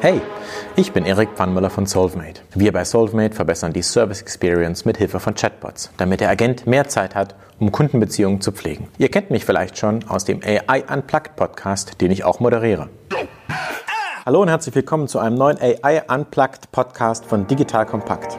Hey, ich bin Erik Pannmüller von Solvemate. Wir bei Solvemate verbessern die Service Experience mit Hilfe von Chatbots, damit der Agent mehr Zeit hat, um Kundenbeziehungen zu pflegen. Ihr kennt mich vielleicht schon aus dem AI Unplugged Podcast, den ich auch moderiere. Hallo und herzlich willkommen zu einem neuen AI Unplugged Podcast von Digital Kompakt.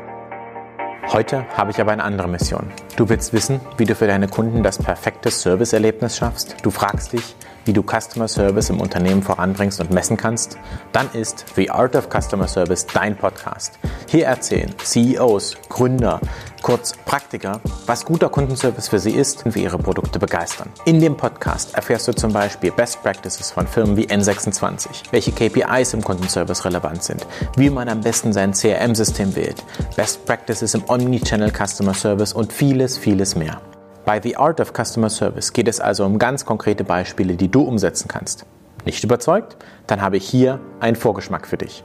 Heute habe ich aber eine andere Mission. Du willst wissen, wie du für deine Kunden das perfekte Serviceerlebnis schaffst. Du fragst dich, wie du Customer Service im Unternehmen voranbringst und messen kannst, dann ist The Art of Customer Service dein Podcast. Hier erzählen CEOs, Gründer, kurz Praktiker, was guter Kundenservice für sie ist und wie ihre Produkte begeistern. In dem Podcast erfährst du zum Beispiel Best Practices von Firmen wie N26, welche KPIs im Kundenservice relevant sind, wie man am besten sein CRM-System wählt, Best Practices im Omnichannel Customer Service und vieles, vieles mehr. Bei The Art of Customer Service geht es also um ganz konkrete Beispiele, die du umsetzen kannst. Nicht überzeugt? Dann habe ich hier einen Vorgeschmack für dich.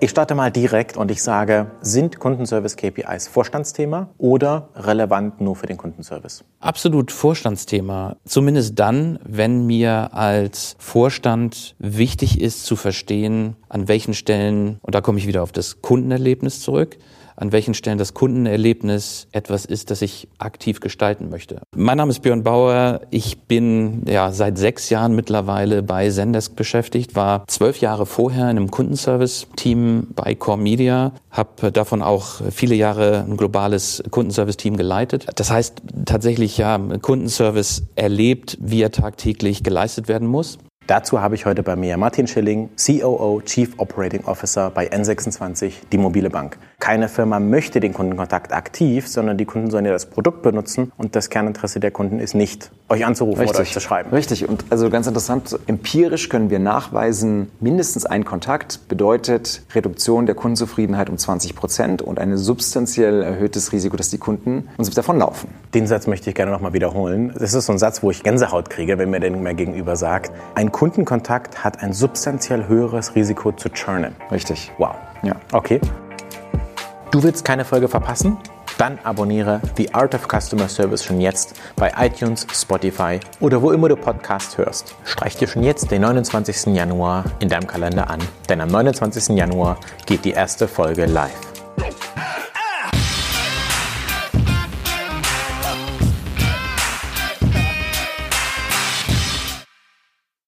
Ich starte mal direkt und ich sage, sind Kundenservice-KPIs Vorstandsthema oder relevant nur für den Kundenservice? Absolut Vorstandsthema. Zumindest dann, wenn mir als Vorstand wichtig ist zu verstehen, an welchen Stellen, und da komme ich wieder auf das Kundenerlebnis zurück, an welchen Stellen das Kundenerlebnis etwas ist, das ich aktiv gestalten möchte. Mein Name ist Björn Bauer. Ich bin ja seit sechs Jahren mittlerweile bei Zendesk beschäftigt, war zwölf Jahre vorher in einem Kundenservice-Team bei Core Media, habe davon auch viele Jahre ein globales Kundenservice-Team geleitet. Das heißt tatsächlich ja Kundenservice erlebt, wie er tagtäglich geleistet werden muss. Dazu habe ich heute bei mir Martin Schilling, COO, Chief Operating Officer bei N26, die mobile Bank. Keine Firma möchte den Kundenkontakt aktiv, sondern die Kunden sollen ja das Produkt benutzen und das Kerninteresse der Kunden ist nicht, euch anzurufen Richtig. oder euch zu schreiben. Richtig. Und also ganz interessant, empirisch können wir nachweisen, mindestens ein Kontakt bedeutet Reduktion der Kundenzufriedenheit um 20 Prozent und ein substanziell erhöhtes Risiko, dass die Kunden uns davonlaufen. Den Satz möchte ich gerne nochmal wiederholen. Das ist so ein Satz, wo ich Gänsehaut kriege, wenn mir der mir gegenüber sagt, ein Kundenkontakt hat ein substanziell höheres Risiko zu churnen. Richtig. Wow. Ja. Okay. Du willst keine Folge verpassen? Dann abonniere The Art of Customer Service schon jetzt bei iTunes, Spotify oder wo immer du Podcast hörst. Streich dir schon jetzt den 29. Januar in deinem Kalender an, denn am 29. Januar geht die erste Folge live.